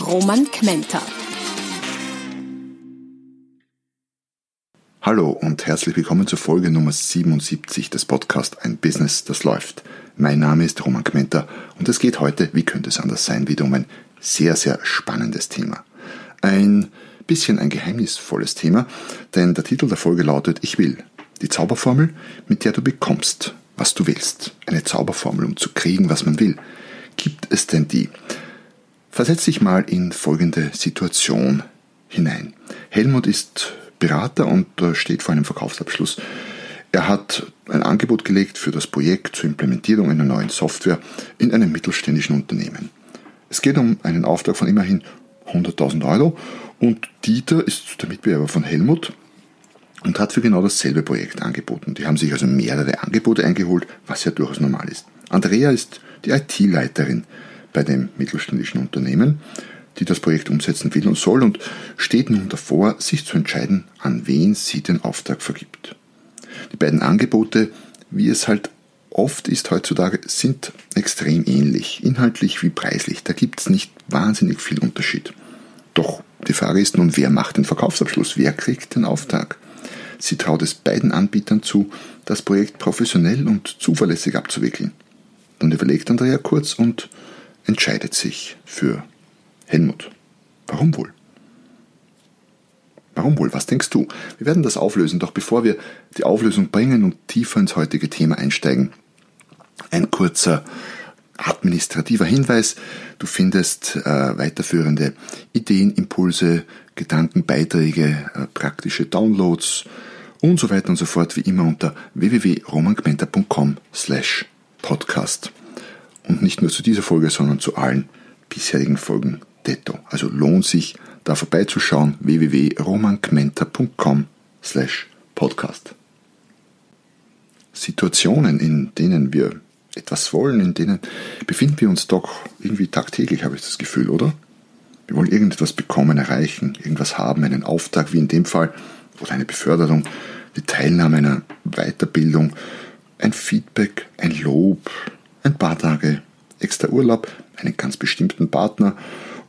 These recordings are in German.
Roman Kmenter. Hallo und herzlich willkommen zur Folge Nummer 77 des Podcasts Ein Business, das läuft. Mein Name ist Roman Kmenter und es geht heute, wie könnte es anders sein, wieder um ein sehr, sehr spannendes Thema. Ein bisschen ein geheimnisvolles Thema, denn der Titel der Folge lautet Ich will. Die Zauberformel, mit der du bekommst, was du willst. Eine Zauberformel, um zu kriegen, was man will. Gibt es denn die? Versetz dich mal in folgende Situation hinein. Helmut ist Berater und steht vor einem Verkaufsabschluss. Er hat ein Angebot gelegt für das Projekt zur Implementierung einer neuen Software in einem mittelständischen Unternehmen. Es geht um einen Auftrag von immerhin 100.000 Euro und Dieter ist der Mitbewerber von Helmut und hat für genau dasselbe Projekt angeboten. Die haben sich also mehrere Angebote eingeholt, was ja durchaus normal ist. Andrea ist die IT-Leiterin bei dem mittelständischen Unternehmen die das Projekt umsetzen will und soll und steht nun davor, sich zu entscheiden, an wen sie den Auftrag vergibt. Die beiden Angebote, wie es halt oft ist heutzutage, sind extrem ähnlich, inhaltlich wie preislich. Da gibt es nicht wahnsinnig viel Unterschied. Doch die Frage ist nun, wer macht den Verkaufsabschluss? Wer kriegt den Auftrag? Sie traut es beiden Anbietern zu, das Projekt professionell und zuverlässig abzuwickeln. Dann überlegt Andrea kurz und entscheidet sich für Helmut. Warum wohl? Warum wohl? Was denkst du? Wir werden das auflösen, doch bevor wir die Auflösung bringen und tiefer ins heutige Thema einsteigen, ein kurzer administrativer Hinweis. Du findest äh, weiterführende Ideen, Impulse, Gedanken, Beiträge, äh, praktische Downloads und so weiter und so fort wie immer unter www.romangmenta.com slash podcast. Und nicht nur zu dieser Folge, sondern zu allen bisherigen Folgen detto. Also lohnt sich, da vorbeizuschauen www.romankmenta.com slash podcast. Situationen, in denen wir etwas wollen, in denen befinden wir uns doch irgendwie tagtäglich, habe ich das Gefühl, oder? Wir wollen irgendetwas bekommen, erreichen, irgendwas haben, einen Auftrag wie in dem Fall oder eine Beförderung, die Teilnahme einer Weiterbildung, ein Feedback, ein Lob, extra Urlaub, einen ganz bestimmten Partner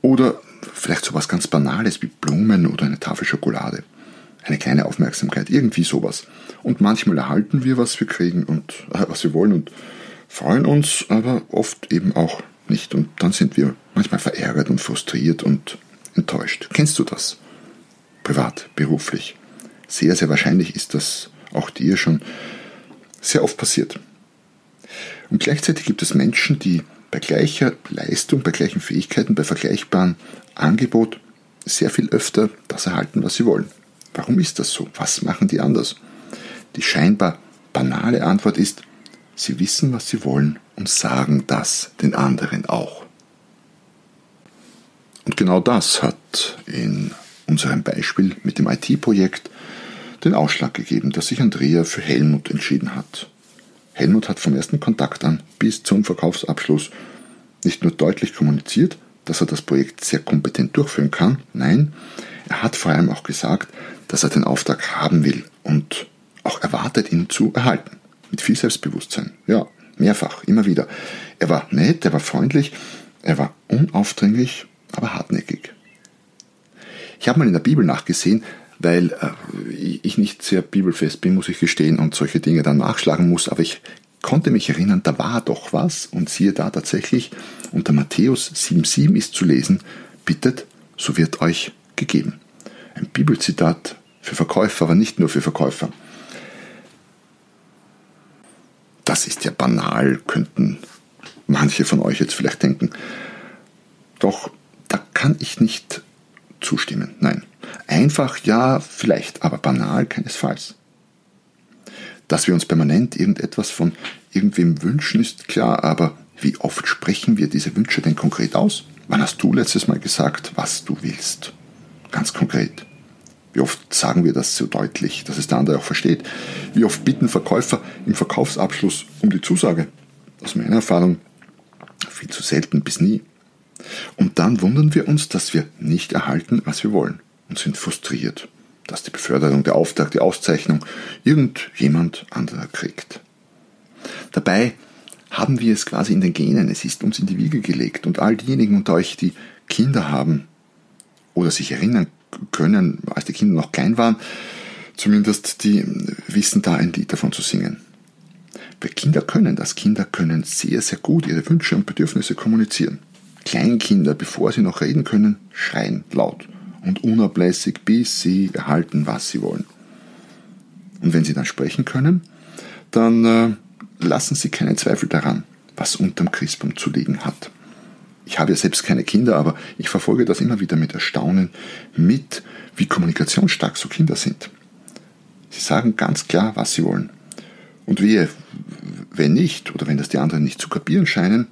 oder vielleicht sowas ganz Banales wie Blumen oder eine Tafel Schokolade. Eine kleine Aufmerksamkeit, irgendwie sowas. Und manchmal erhalten wir, was wir kriegen und äh, was wir wollen und freuen uns, aber oft eben auch nicht. Und dann sind wir manchmal verärgert und frustriert und enttäuscht. Kennst du das? Privat, beruflich. Sehr, sehr wahrscheinlich ist das auch dir schon sehr oft passiert. Und gleichzeitig gibt es Menschen, die bei gleicher Leistung, bei gleichen Fähigkeiten, bei vergleichbarem Angebot sehr viel öfter das erhalten, was sie wollen. Warum ist das so? Was machen die anders? Die scheinbar banale Antwort ist, sie wissen, was sie wollen und sagen das den anderen auch. Und genau das hat in unserem Beispiel mit dem IT-Projekt den Ausschlag gegeben, dass sich Andrea für Helmut entschieden hat. Helmut hat vom ersten Kontakt an bis zum Verkaufsabschluss nicht nur deutlich kommuniziert, dass er das Projekt sehr kompetent durchführen kann, nein, er hat vor allem auch gesagt, dass er den Auftrag haben will und auch erwartet, ihn zu erhalten. Mit viel Selbstbewusstsein. Ja, mehrfach, immer wieder. Er war nett, er war freundlich, er war unaufdringlich, aber hartnäckig. Ich habe mal in der Bibel nachgesehen, weil äh, ich nicht sehr bibelfest bin, muss ich gestehen, und solche Dinge dann nachschlagen muss, aber ich konnte mich erinnern, da war doch was und siehe da tatsächlich, unter Matthäus 7,7 ist zu lesen, bittet, so wird euch gegeben. Ein Bibelzitat für Verkäufer, aber nicht nur für Verkäufer. Das ist ja banal, könnten manche von euch jetzt vielleicht denken. Doch da kann ich nicht zustimmen. Nein. Einfach ja, vielleicht, aber banal keinesfalls. Dass wir uns permanent irgendetwas von irgendwem wünschen, ist klar, aber wie oft sprechen wir diese Wünsche denn konkret aus? Wann hast du letztes Mal gesagt, was du willst? Ganz konkret. Wie oft sagen wir das so deutlich, dass es der andere auch versteht? Wie oft bitten Verkäufer im Verkaufsabschluss um die Zusage? Aus meiner Erfahrung viel zu selten bis nie. Und dann wundern wir uns, dass wir nicht erhalten, was wir wollen und sind frustriert, dass die Beförderung, der Auftrag, die Auszeichnung irgendjemand anderer kriegt. Dabei haben wir es quasi in den Genen, es ist uns in die Wiege gelegt und all diejenigen unter euch, die Kinder haben oder sich erinnern können, als die Kinder noch klein waren, zumindest die wissen da ein Lied davon zu singen. Weil Kinder können das. Kinder können sehr, sehr gut ihre Wünsche und Bedürfnisse kommunizieren. Kleinkinder, bevor sie noch reden können, schreien laut und unablässig, bis sie erhalten, was sie wollen. Und wenn sie dann sprechen können, dann äh, lassen sie keinen Zweifel daran, was unterm Christbaum zu liegen hat. Ich habe ja selbst keine Kinder, aber ich verfolge das immer wieder mit Erstaunen mit, wie kommunikationsstark so Kinder sind. Sie sagen ganz klar, was sie wollen. Und wehe, wenn nicht, oder wenn das die anderen nicht zu kapieren scheinen,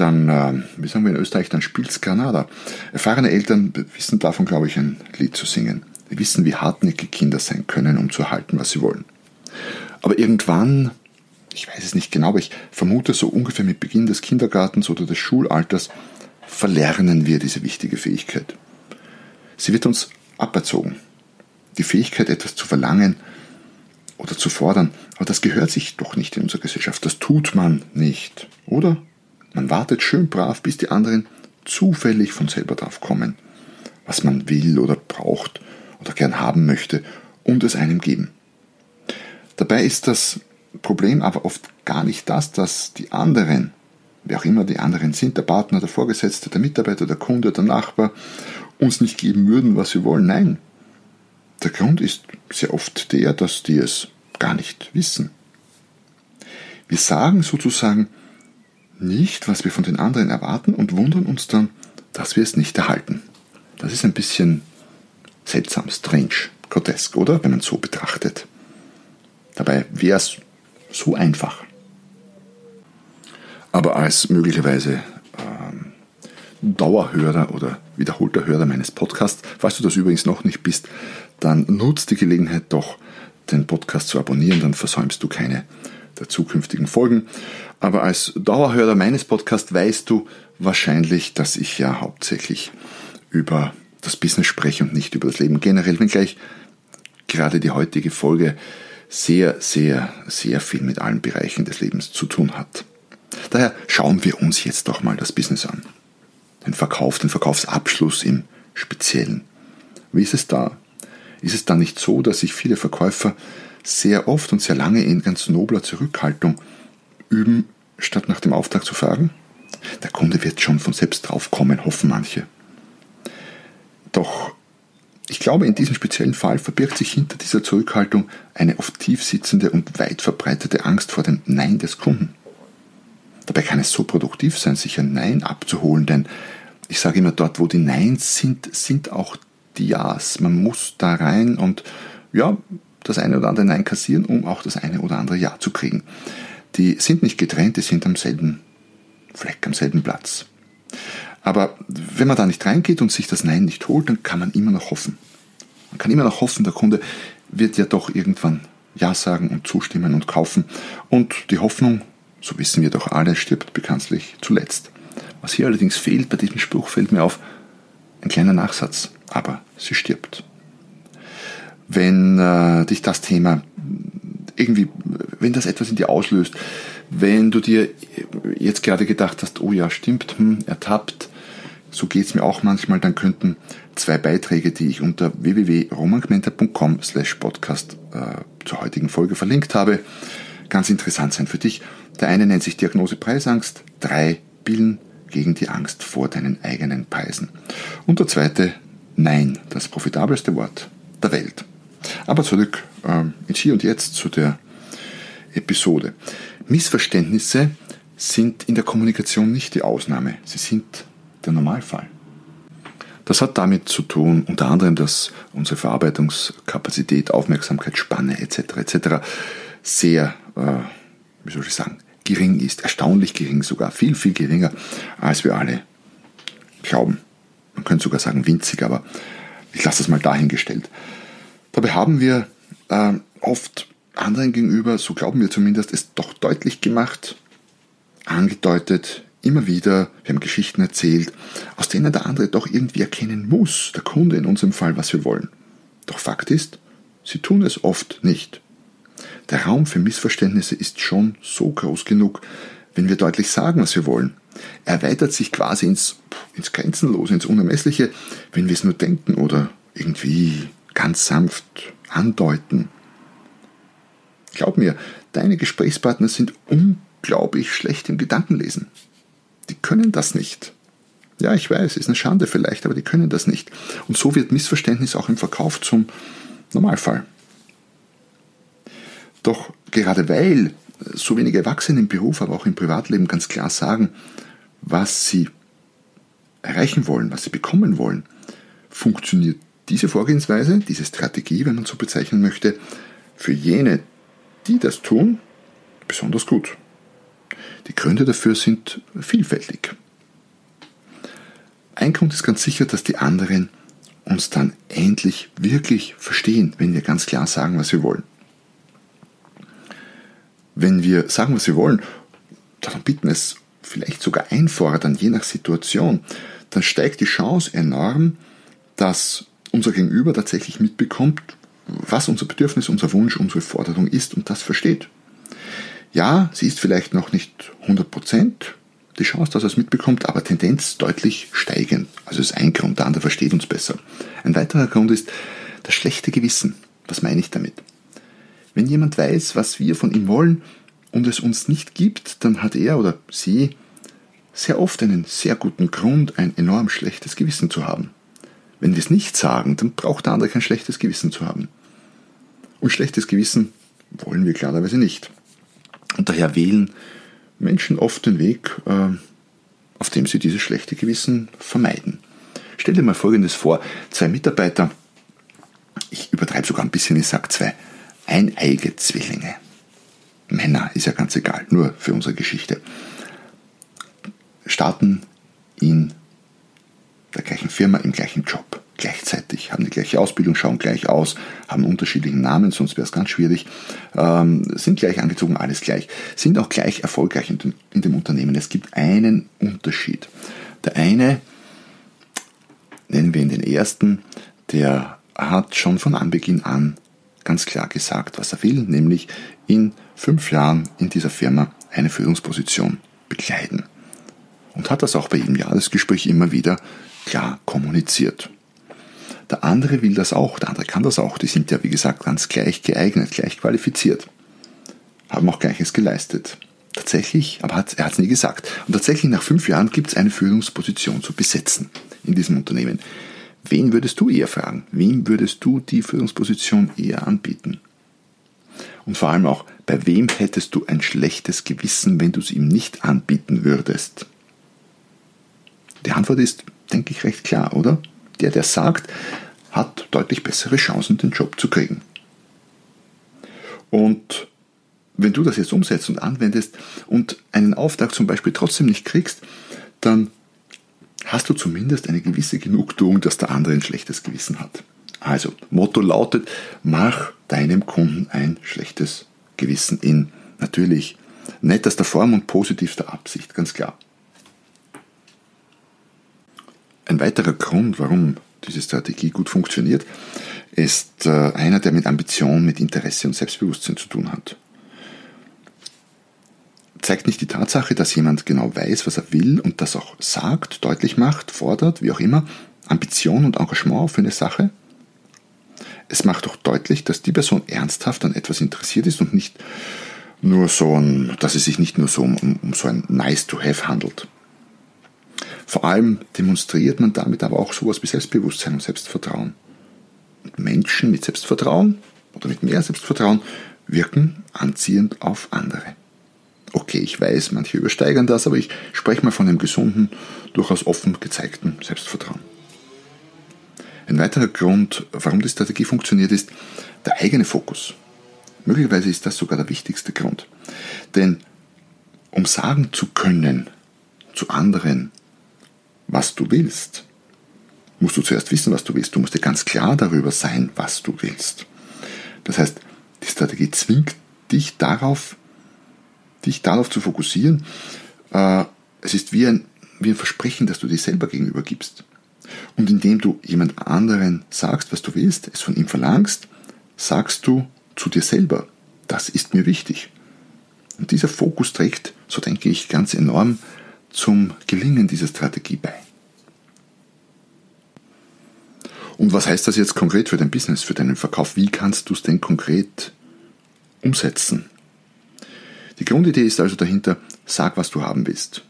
dann, äh, wie sagen wir in Österreich, dann spielt's Granada. Erfahrene Eltern wissen davon, glaube ich, ein Lied zu singen. Sie wissen, wie hartnäckig Kinder sein können, um zu erhalten, was sie wollen. Aber irgendwann, ich weiß es nicht genau, aber ich vermute so ungefähr mit Beginn des Kindergartens oder des Schulalters, verlernen wir diese wichtige Fähigkeit. Sie wird uns aberzogen. Die Fähigkeit, etwas zu verlangen, oder zu fordern. Aber das gehört sich doch nicht in unserer Gesellschaft. Das tut man nicht, oder? Man wartet schön brav, bis die anderen zufällig von selber drauf kommen, was man will oder braucht oder gern haben möchte und es einem geben. Dabei ist das Problem aber oft gar nicht das, dass die anderen, wer auch immer die anderen sind, der Partner, der Vorgesetzte, der Mitarbeiter, der Kunde, der Nachbar, uns nicht geben würden, was wir wollen. Nein, der Grund ist sehr oft der, dass die es gar nicht wissen. Wir sagen sozusagen nicht, was wir von den anderen erwarten und wundern uns dann, dass wir es nicht erhalten. Das ist ein bisschen seltsam, strange, grotesk, oder? Wenn man es so betrachtet. Dabei wäre es so einfach. Aber als möglicherweise ähm, Dauerhörer oder wiederholter Hörer meines Podcasts, falls du das übrigens noch nicht bist, dann nutzt die Gelegenheit doch, den Podcast zu abonnieren, dann versäumst du keine der zukünftigen Folgen. Aber als Dauerhörer meines Podcasts weißt du wahrscheinlich, dass ich ja hauptsächlich über das Business spreche und nicht über das Leben generell, wenngleich gerade die heutige Folge sehr, sehr, sehr viel mit allen Bereichen des Lebens zu tun hat. Daher schauen wir uns jetzt doch mal das Business an. Den Verkauf, den Verkaufsabschluss im Speziellen. Wie ist es da? Ist es dann nicht so, dass sich viele Verkäufer sehr oft und sehr lange in ganz nobler Zurückhaltung üben, statt nach dem Auftrag zu fragen? Der Kunde wird schon von selbst draufkommen, hoffen manche. Doch ich glaube, in diesem speziellen Fall verbirgt sich hinter dieser Zurückhaltung eine oft tief sitzende und weit verbreitete Angst vor dem Nein des Kunden. Dabei kann es so produktiv sein, sich ein Nein abzuholen, denn ich sage immer, dort, wo die Neins sind, sind auch die Ja's. Man muss da rein und ja, das eine oder andere Nein kassieren, um auch das eine oder andere Ja zu kriegen. Die sind nicht getrennt, die sind am selben Fleck, am selben Platz. Aber wenn man da nicht reingeht und sich das Nein nicht holt, dann kann man immer noch hoffen. Man kann immer noch hoffen, der Kunde wird ja doch irgendwann Ja sagen und zustimmen und kaufen. Und die Hoffnung, so wissen wir doch alle, stirbt bekanntlich zuletzt. Was hier allerdings fehlt bei diesem Spruch, fällt mir auf, ein kleiner Nachsatz aber sie stirbt. Wenn äh, dich das Thema irgendwie, wenn das etwas in dir auslöst, wenn du dir jetzt gerade gedacht hast, oh ja, stimmt, hm, ertappt, so geht's mir auch manchmal, dann könnten zwei Beiträge, die ich unter www.romangmenta.com slash podcast äh, zur heutigen Folge verlinkt habe, ganz interessant sein für dich. Der eine nennt sich Diagnose Preisangst, drei Pillen gegen die Angst vor deinen eigenen Preisen. Und der zweite Nein, das profitabelste Wort der Welt. Aber zurück äh, ins Hier und Jetzt zu der Episode. Missverständnisse sind in der Kommunikation nicht die Ausnahme, sie sind der Normalfall. Das hat damit zu tun, unter anderem, dass unsere Verarbeitungskapazität, Aufmerksamkeitsspanne etc. etc. sehr, äh, wie soll ich sagen, gering ist, erstaunlich gering sogar, viel, viel geringer, als wir alle glauben. Man könnte sogar sagen winzig, aber ich lasse es mal dahingestellt. Dabei haben wir äh, oft anderen gegenüber, so glauben wir zumindest, es doch deutlich gemacht, angedeutet, immer wieder, wir haben Geschichten erzählt, aus denen der andere doch irgendwie erkennen muss, der Kunde in unserem Fall, was wir wollen. Doch Fakt ist, sie tun es oft nicht. Der Raum für Missverständnisse ist schon so groß genug, wenn wir deutlich sagen, was wir wollen. Er erweitert sich quasi ins, ins Grenzenlose, ins Unermessliche, wenn wir es nur denken oder irgendwie ganz sanft andeuten. Glaub mir, deine Gesprächspartner sind unglaublich schlecht im Gedankenlesen. Die können das nicht. Ja, ich weiß, ist eine Schande vielleicht, aber die können das nicht. Und so wird Missverständnis auch im Verkauf zum Normalfall. Doch gerade weil so wenige Erwachsene im Beruf, aber auch im Privatleben ganz klar sagen, was sie erreichen wollen, was sie bekommen wollen, funktioniert diese Vorgehensweise, diese Strategie, wenn man so bezeichnen möchte, für jene, die das tun, besonders gut. Die Gründe dafür sind vielfältig. Ein Grund ist ganz sicher, dass die anderen uns dann endlich wirklich verstehen, wenn wir ganz klar sagen, was wir wollen. Wenn wir sagen, was wir wollen, dann bitten es vielleicht sogar einfordern, je nach Situation, dann steigt die Chance enorm, dass unser Gegenüber tatsächlich mitbekommt, was unser Bedürfnis, unser Wunsch, unsere Forderung ist und das versteht. Ja, sie ist vielleicht noch nicht 100% die Chance, dass er es mitbekommt, aber Tendenz deutlich steigend. Also ist ein Grund, der andere versteht uns besser. Ein weiterer Grund ist das schlechte Gewissen. Was meine ich damit? Wenn jemand weiß, was wir von ihm wollen und es uns nicht gibt, dann hat er oder sie sehr oft einen sehr guten Grund, ein enorm schlechtes Gewissen zu haben. Wenn wir es nicht sagen, dann braucht der andere kein schlechtes Gewissen zu haben. Und schlechtes Gewissen wollen wir klarerweise nicht. Und daher wählen Menschen oft den Weg, äh, auf dem sie dieses schlechte Gewissen vermeiden. Stell dir mal Folgendes vor. Zwei Mitarbeiter, ich übertreibe sogar ein bisschen, ich sage zwei eineige Zwillinge. Männer, ist ja ganz egal, nur für unsere Geschichte. Starten in der gleichen Firma, im gleichen Job gleichzeitig, haben die gleiche Ausbildung, schauen gleich aus, haben unterschiedlichen Namen, sonst wäre es ganz schwierig, ähm, sind gleich angezogen, alles gleich, sind auch gleich erfolgreich in dem, in dem Unternehmen. Es gibt einen Unterschied. Der eine, nennen wir ihn den ersten, der hat schon von Anbeginn an ganz klar gesagt, was er will, nämlich in fünf Jahren in dieser Firma eine Führungsposition bekleiden. Und hat das auch bei ihm Jahresgespräch immer wieder klar kommuniziert. Der andere will das auch, der andere kann das auch. Die sind ja, wie gesagt, ganz gleich geeignet, gleich qualifiziert. Haben auch Gleiches geleistet. Tatsächlich, aber hat, er hat es nie gesagt. Und tatsächlich nach fünf Jahren gibt es eine Führungsposition zu besetzen in diesem Unternehmen. Wen würdest du eher fragen? Wem würdest du die Führungsposition eher anbieten? Und vor allem auch, bei wem hättest du ein schlechtes Gewissen, wenn du es ihm nicht anbieten würdest? Die Antwort ist, denke ich, recht klar, oder? Der, der sagt, hat deutlich bessere Chancen, den Job zu kriegen. Und wenn du das jetzt umsetzt und anwendest und einen Auftrag zum Beispiel trotzdem nicht kriegst, dann hast du zumindest eine gewisse Genugtuung, dass der andere ein schlechtes Gewissen hat. Also, Motto lautet, mach deinem Kunden ein schlechtes Gewissen in natürlich nettester Form und positivster Absicht, ganz klar. Ein weiterer Grund, warum diese Strategie gut funktioniert, ist äh, einer, der mit Ambition, mit Interesse und Selbstbewusstsein zu tun hat. Zeigt nicht die Tatsache, dass jemand genau weiß, was er will und das auch sagt, deutlich macht, fordert, wie auch immer, Ambition und Engagement für eine Sache? Es macht doch deutlich, dass die Person ernsthaft an etwas interessiert ist und nicht nur so ein, dass es sich nicht nur so um, um so ein Nice to Have handelt. Vor allem demonstriert man damit aber auch sowas wie Selbstbewusstsein und Selbstvertrauen. Und Menschen mit Selbstvertrauen oder mit mehr Selbstvertrauen wirken anziehend auf andere. Okay, ich weiß, manche übersteigern das, aber ich spreche mal von einem gesunden, durchaus offen gezeigten Selbstvertrauen. Ein weiterer Grund, warum die Strategie funktioniert, ist der eigene Fokus. Möglicherweise ist das sogar der wichtigste Grund. Denn um sagen zu können zu anderen, was du willst, musst du zuerst wissen, was du willst. Du musst dir ganz klar darüber sein, was du willst. Das heißt, die Strategie zwingt dich darauf, dich darauf zu fokussieren. Äh, es ist wie ein, wie ein Versprechen, das du dir selber gegenüber gibst. Und indem du jemand anderen sagst, was du willst, es von ihm verlangst, sagst du zu dir selber, das ist mir wichtig. Und dieser Fokus trägt, so denke ich, ganz enorm zum Gelingen dieser Strategie bei. Und was heißt das jetzt konkret für dein Business, für deinen Verkauf? Wie kannst du es denn konkret umsetzen? Die Grundidee ist also dahinter, sag, was du haben willst.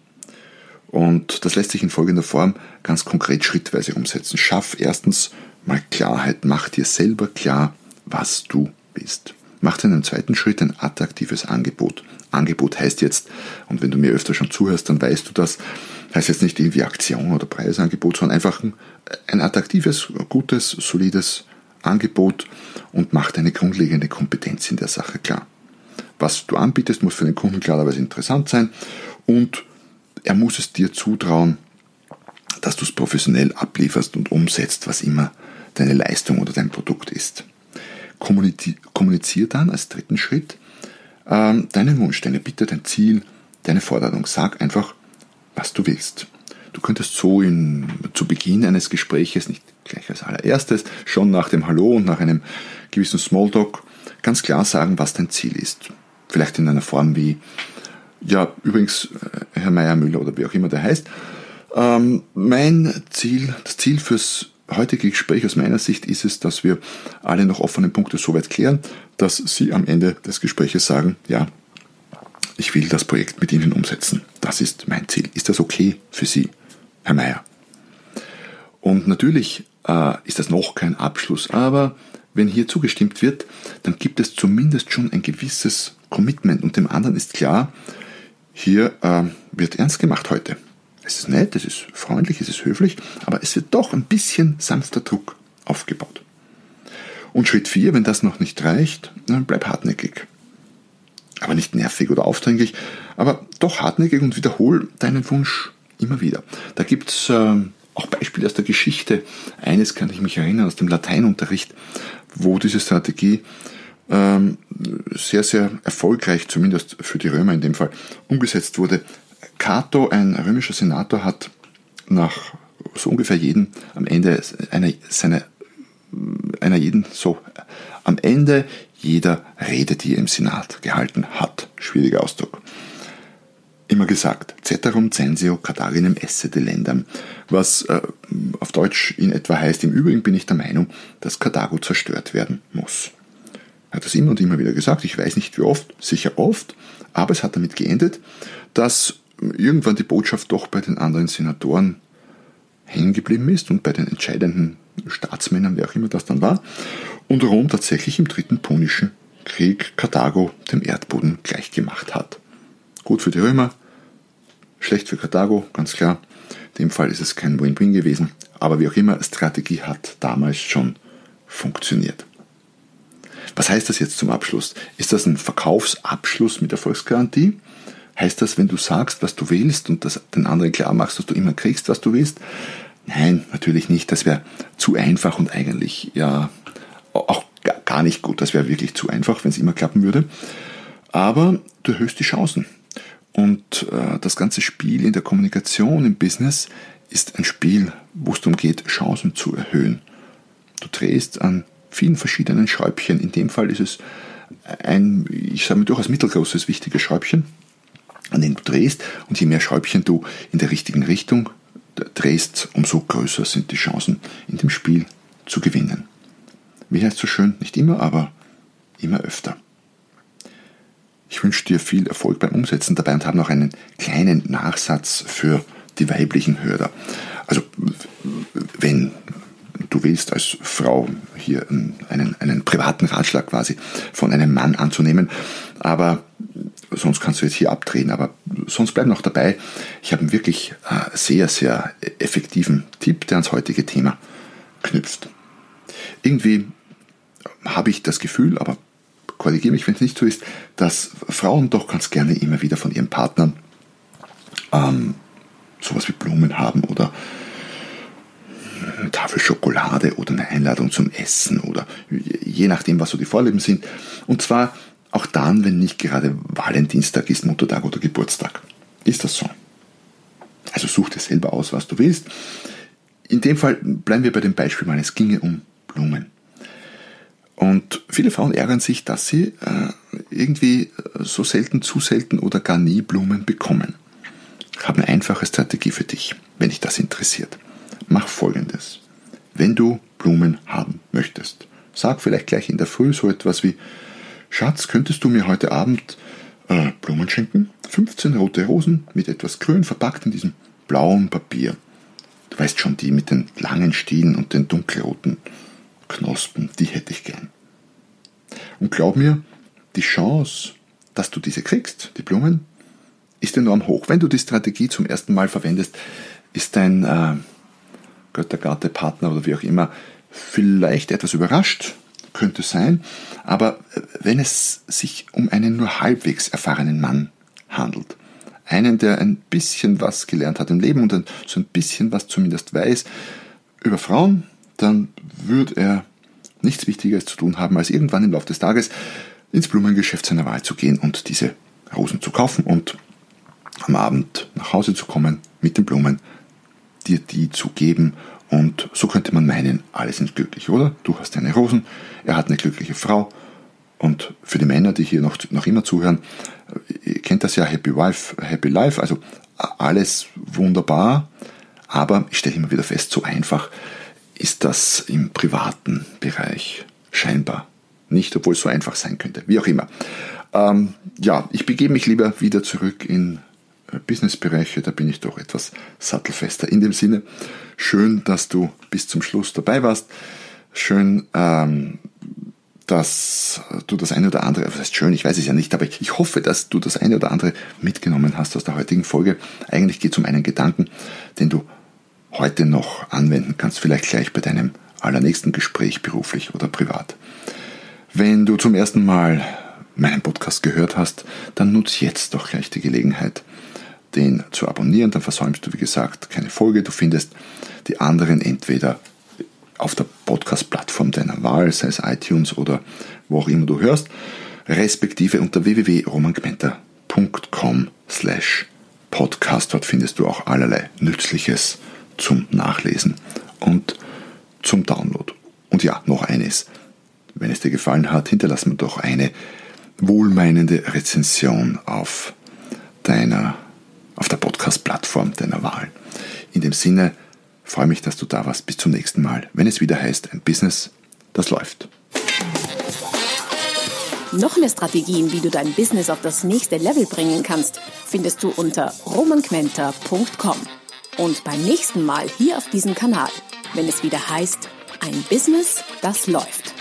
Und das lässt sich in folgender Form ganz konkret schrittweise umsetzen. Schaff erstens mal Klarheit, mach dir selber klar, was du bist. Mach in einem zweiten Schritt ein attraktives Angebot. Angebot heißt jetzt, und wenn du mir öfter schon zuhörst, dann weißt du das, heißt jetzt nicht irgendwie Aktion oder Preisangebot, sondern einfach ein, attraktives, gutes, solides Angebot und mach deine grundlegende Kompetenz in der Sache klar. Was du anbietest, muss für den Kunden klarerweise interessant sein und er muss es dir zutrauen, dass du es professionell ablieferst und umsetzt, was immer deine Leistung oder dein Produkt ist. Kommuniziere dann als dritten Schritt ähm, deinen Wunsch, deine Bitte, dein Ziel, deine Forderung. Sag einfach, was du willst. Du könntest so in, zu Beginn eines Gespräches, nicht gleich als allererstes, schon nach dem Hallo und nach einem gewissen Smalltalk ganz klar sagen, was dein Ziel ist. Vielleicht in einer Form wie, ja, übrigens, äh, Herr Meier-Müller oder wie auch immer der heißt, ähm, mein Ziel, das Ziel fürs heutige Gespräch aus meiner Sicht ist es, dass wir alle noch offenen Punkte so weit klären, dass Sie am Ende des Gespräches sagen, ja, ich will das Projekt mit Ihnen umsetzen. Das ist mein Ziel. Ist das okay für Sie, Herr Meier? Und natürlich äh, ist das noch kein Abschluss, aber wenn hier zugestimmt wird, dann gibt es zumindest schon ein gewisses Commitment und dem anderen ist klar, hier äh, wird ernst gemacht heute. Es ist nett, es ist freundlich, es ist höflich, aber es wird doch ein bisschen sanfter Druck aufgebaut. Und Schritt 4, wenn das noch nicht reicht, dann bleib hartnäckig. Aber nicht nervig oder aufdringlich, aber doch hartnäckig und wiederhol deinen Wunsch immer wieder. Da gibt es äh, auch Beispiele aus der Geschichte. Eines kann ich mich erinnern aus dem Lateinunterricht, wo diese Strategie ähm, sehr, sehr erfolgreich, zumindest für die Römer in dem Fall, umgesetzt wurde. Cato, ein römischer Senator, hat nach so ungefähr jeden am Ende einer, seiner, einer jeden, so, am Ende jeder Rede, die er im Senat gehalten hat, schwieriger Ausdruck, immer gesagt, ceterum censeo cadarinem esse delendam, was äh, auf Deutsch in etwa heißt, im Übrigen bin ich der Meinung, dass Karthago zerstört werden muss. Er hat das immer und immer wieder gesagt, ich weiß nicht wie oft, sicher oft, aber es hat damit geendet, dass irgendwann die Botschaft doch bei den anderen Senatoren hängen geblieben ist und bei den entscheidenden Staatsmännern, wer auch immer das dann war, und Rom tatsächlich im dritten Punischen Krieg Karthago dem Erdboden gleichgemacht hat. Gut für die Römer, schlecht für Karthago, ganz klar. In dem Fall ist es kein Win-Win gewesen, aber wie auch immer, Strategie hat damals schon funktioniert. Was heißt das jetzt zum Abschluss? Ist das ein Verkaufsabschluss mit Erfolgsgarantie? Heißt das, wenn du sagst, was du willst und das den anderen klar machst, dass du immer kriegst, was du willst? Nein, natürlich nicht. Das wäre zu einfach und eigentlich ja auch gar nicht gut. Das wäre wirklich zu einfach, wenn es immer klappen würde. Aber du erhöhst die Chancen. Und äh, das ganze Spiel in der Kommunikation, im Business, ist ein Spiel, wo es darum geht, Chancen zu erhöhen. Du drehst an vielen verschiedenen Schräubchen. In dem Fall ist es ein, ich sage mal, durchaus mittelgroßes, wichtiges Schräubchen an dem du drehst. Und je mehr Schräubchen du in der richtigen Richtung drehst, umso größer sind die Chancen, in dem Spiel zu gewinnen. Wie heißt so schön? Nicht immer, aber immer öfter. Ich wünsche dir viel Erfolg beim Umsetzen dabei und habe noch einen kleinen Nachsatz für die weiblichen Hörer. Also, wenn du willst als Frau hier einen, einen privaten Ratschlag quasi von einem Mann anzunehmen, aber sonst kannst du jetzt hier abdrehen, aber sonst bleib noch dabei. Ich habe einen wirklich äh, sehr, sehr effektiven Tipp, der ans heutige Thema knüpft. Irgendwie habe ich das Gefühl, aber korrigiere mich, wenn es nicht so ist, dass Frauen doch ganz gerne immer wieder von ihren Partnern ähm, sowas wie Blumen haben oder eine Tafel Schokolade oder eine Einladung zum Essen oder je nachdem, was so die Vorlieben sind. Und zwar auch dann, wenn nicht gerade Valentinstag ist, Muttertag oder Geburtstag. Ist das so? Also such dir selber aus, was du willst. In dem Fall bleiben wir bei dem Beispiel mal, es ginge um Blumen. Und viele Frauen ärgern sich, dass sie äh, irgendwie so selten, zu selten oder gar nie Blumen bekommen. Ich habe eine einfache Strategie für dich, wenn dich das interessiert. Mach folgendes. Wenn du Blumen haben möchtest, sag vielleicht gleich in der Früh so etwas wie, Schatz, könntest du mir heute Abend äh, Blumen schenken? 15 rote Rosen mit etwas Grün verpackt in diesem blauen Papier. Du weißt schon, die mit den langen Stielen und den dunkelroten Knospen, die hätte ich gern. Und glaub mir, die Chance, dass du diese kriegst, die Blumen, ist enorm hoch. Wenn du die Strategie zum ersten Mal verwendest, ist dein äh, Göttergatte, Partner oder wie auch immer vielleicht etwas überrascht, könnte sein, aber äh, wenn es sich um einen nur halbwegs erfahrenen Mann handelt, einen, der ein bisschen was gelernt hat im Leben und so ein bisschen was zumindest weiß über Frauen, dann würde er nichts Wichtigeres zu tun haben, als irgendwann im Laufe des Tages ins Blumengeschäft seiner Wahl zu gehen und diese Rosen zu kaufen und am Abend nach Hause zu kommen mit den Blumen, dir die zu geben und so könnte man meinen, alle sind glücklich, oder? Du hast deine Rosen, er hat eine glückliche Frau und für die Männer, die hier noch, noch immer zuhören, ihr kennt das ja Happy Wife, Happy Life, also alles wunderbar, aber ich stelle immer wieder fest, so einfach ist das im privaten Bereich scheinbar nicht, obwohl es so einfach sein könnte. Wie auch immer. Ähm, ja, ich begebe mich lieber wieder zurück in Businessbereiche, da bin ich doch etwas sattelfester. In dem Sinne, schön, dass du bis zum Schluss dabei warst. Schön, ähm, dass du das eine oder andere, was heißt schön, ich weiß es ja nicht, aber ich hoffe, dass du das eine oder andere mitgenommen hast aus der heutigen Folge. Eigentlich geht es um einen Gedanken, den du heute noch anwenden kannst, vielleicht gleich bei deinem allernächsten Gespräch, beruflich oder privat. Wenn du zum ersten Mal meinen Podcast gehört hast, dann nutz jetzt doch gleich die Gelegenheit, den zu abonnieren. Dann versäumst du, wie gesagt, keine Folge. Du findest die anderen entweder auf der Podcast-Plattform deiner Wahl, sei es iTunes oder wo auch immer du hörst, respektive unter www.romangmenta.com slash podcast. Dort findest du auch allerlei Nützliches zum Nachlesen und zum Download. Und ja, noch eines. Wenn es dir gefallen hat, hinterlass mir doch eine wohlmeinende Rezension auf deiner, auf der Podcast-Plattform deiner Wahl. In dem Sinne, freue mich, dass du da warst. Bis zum nächsten Mal, wenn es wieder heißt, ein Business, das läuft. Noch mehr Strategien, wie du dein Business auf das nächste Level bringen kannst, findest du unter romanquenter.com. Und beim nächsten Mal hier auf diesem Kanal, wenn es wieder heißt, ein Business, das läuft.